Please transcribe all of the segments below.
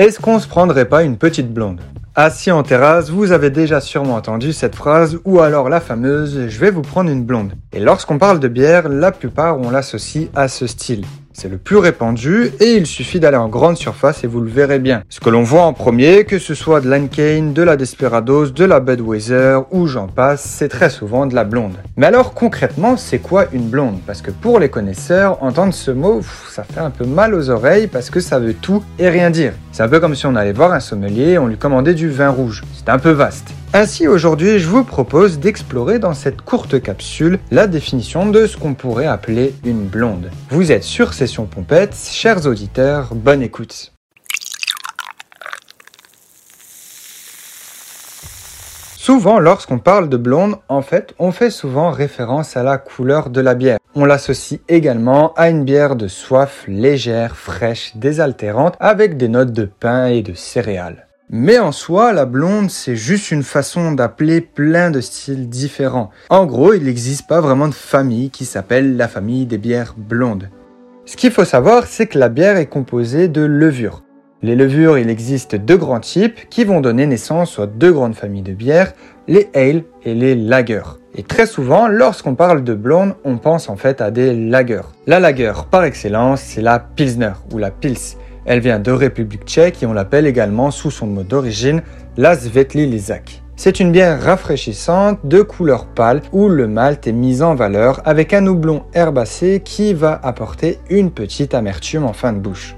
Est-ce qu'on se prendrait pas une petite blonde? Assis en terrasse, vous avez déjà sûrement entendu cette phrase ou alors la fameuse je vais vous prendre une blonde. Et lorsqu'on parle de bière, la plupart on l'associe à ce style. C'est le plus répandu et il suffit d'aller en grande surface et vous le verrez bien. Ce que l'on voit en premier, que ce soit de l'Ankane, de la Desperados, de la Budweiser ou j'en passe, c'est très souvent de la blonde. Mais alors concrètement, c'est quoi une blonde? Parce que pour les connaisseurs, entendre ce mot, ça fait un peu mal aux oreilles parce que ça veut tout et rien dire. C'est un peu comme si on allait voir un sommelier et on lui commandait du vin rouge. C'est un peu vaste. Ainsi, aujourd'hui, je vous propose d'explorer dans cette courte capsule la définition de ce qu'on pourrait appeler une blonde. Vous êtes sur Session Pompette, chers auditeurs, bonne écoute. Souvent, lorsqu'on parle de blonde, en fait, on fait souvent référence à la couleur de la bière. On l'associe également à une bière de soif légère, fraîche, désaltérante, avec des notes de pain et de céréales. Mais en soi, la blonde, c'est juste une façon d'appeler plein de styles différents. En gros, il n'existe pas vraiment de famille qui s'appelle la famille des bières blondes. Ce qu'il faut savoir, c'est que la bière est composée de levures. Les levures, il existe deux grands types qui vont donner naissance aux deux grandes familles de bières, les ale et les lagers. Et très souvent, lorsqu'on parle de blonde, on pense en fait à des lagers. La lager, par excellence, c'est la pilsner ou la pils. Elle vient de République tchèque et on l'appelle également sous son mot d'origine la Svetli Lizak. C'est une bière rafraîchissante de couleur pâle où le malt est mis en valeur avec un houblon herbacé qui va apporter une petite amertume en fin de bouche.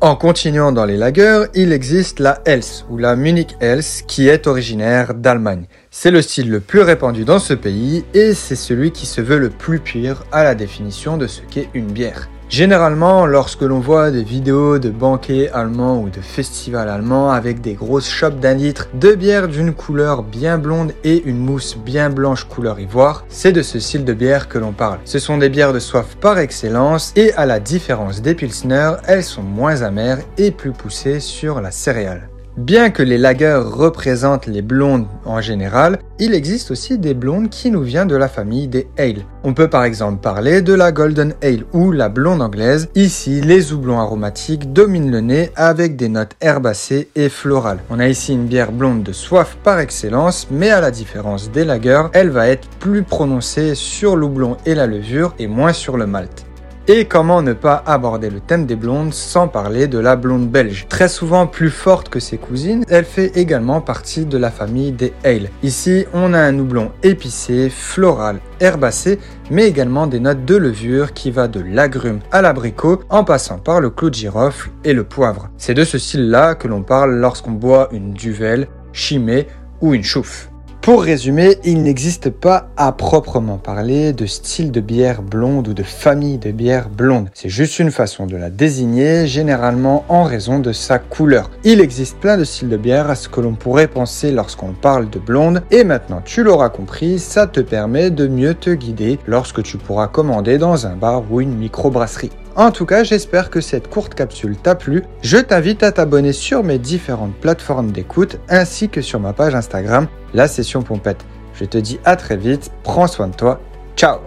En continuant dans les lagers, il existe la Hels ou la Munich Hels qui est originaire d'Allemagne. C'est le style le plus répandu dans ce pays et c'est celui qui se veut le plus pur à la définition de ce qu'est une bière. Généralement, lorsque l'on voit des vidéos de banquets allemands ou de festivals allemands avec des grosses chopes d'un litre de bière d'une couleur bien blonde et une mousse bien blanche couleur ivoire, c'est de ce style de bière que l'on parle. Ce sont des bières de soif par excellence et à la différence des Pilsner, elles sont moins amères et plus poussées sur la céréale. Bien que les lagers représentent les blondes en général, il existe aussi des blondes qui nous viennent de la famille des ale. On peut par exemple parler de la golden ale ou la blonde anglaise. Ici, les houblons aromatiques dominent le nez avec des notes herbacées et florales. On a ici une bière blonde de soif par excellence, mais à la différence des lagers, elle va être plus prononcée sur l'houblon et la levure et moins sur le malt. Et comment ne pas aborder le thème des blondes sans parler de la blonde belge Très souvent plus forte que ses cousines, elle fait également partie de la famille des ale. Ici, on a un houblon épicé, floral, herbacé, mais également des notes de levure qui va de l'agrume à l'abricot en passant par le clou de girofle et le poivre. C'est de ce style-là que l'on parle lorsqu'on boit une duvel, chimée ou une chouffe. Pour résumer, il n'existe pas à proprement parler de style de bière blonde ou de famille de bière blonde. C'est juste une façon de la désigner, généralement en raison de sa couleur. Il existe plein de styles de bière à ce que l'on pourrait penser lorsqu'on parle de blonde, et maintenant tu l'auras compris, ça te permet de mieux te guider lorsque tu pourras commander dans un bar ou une microbrasserie. En tout cas, j'espère que cette courte capsule t'a plu. Je t'invite à t'abonner sur mes différentes plateformes d'écoute ainsi que sur ma page Instagram, la session pompette. Je te dis à très vite, prends soin de toi, ciao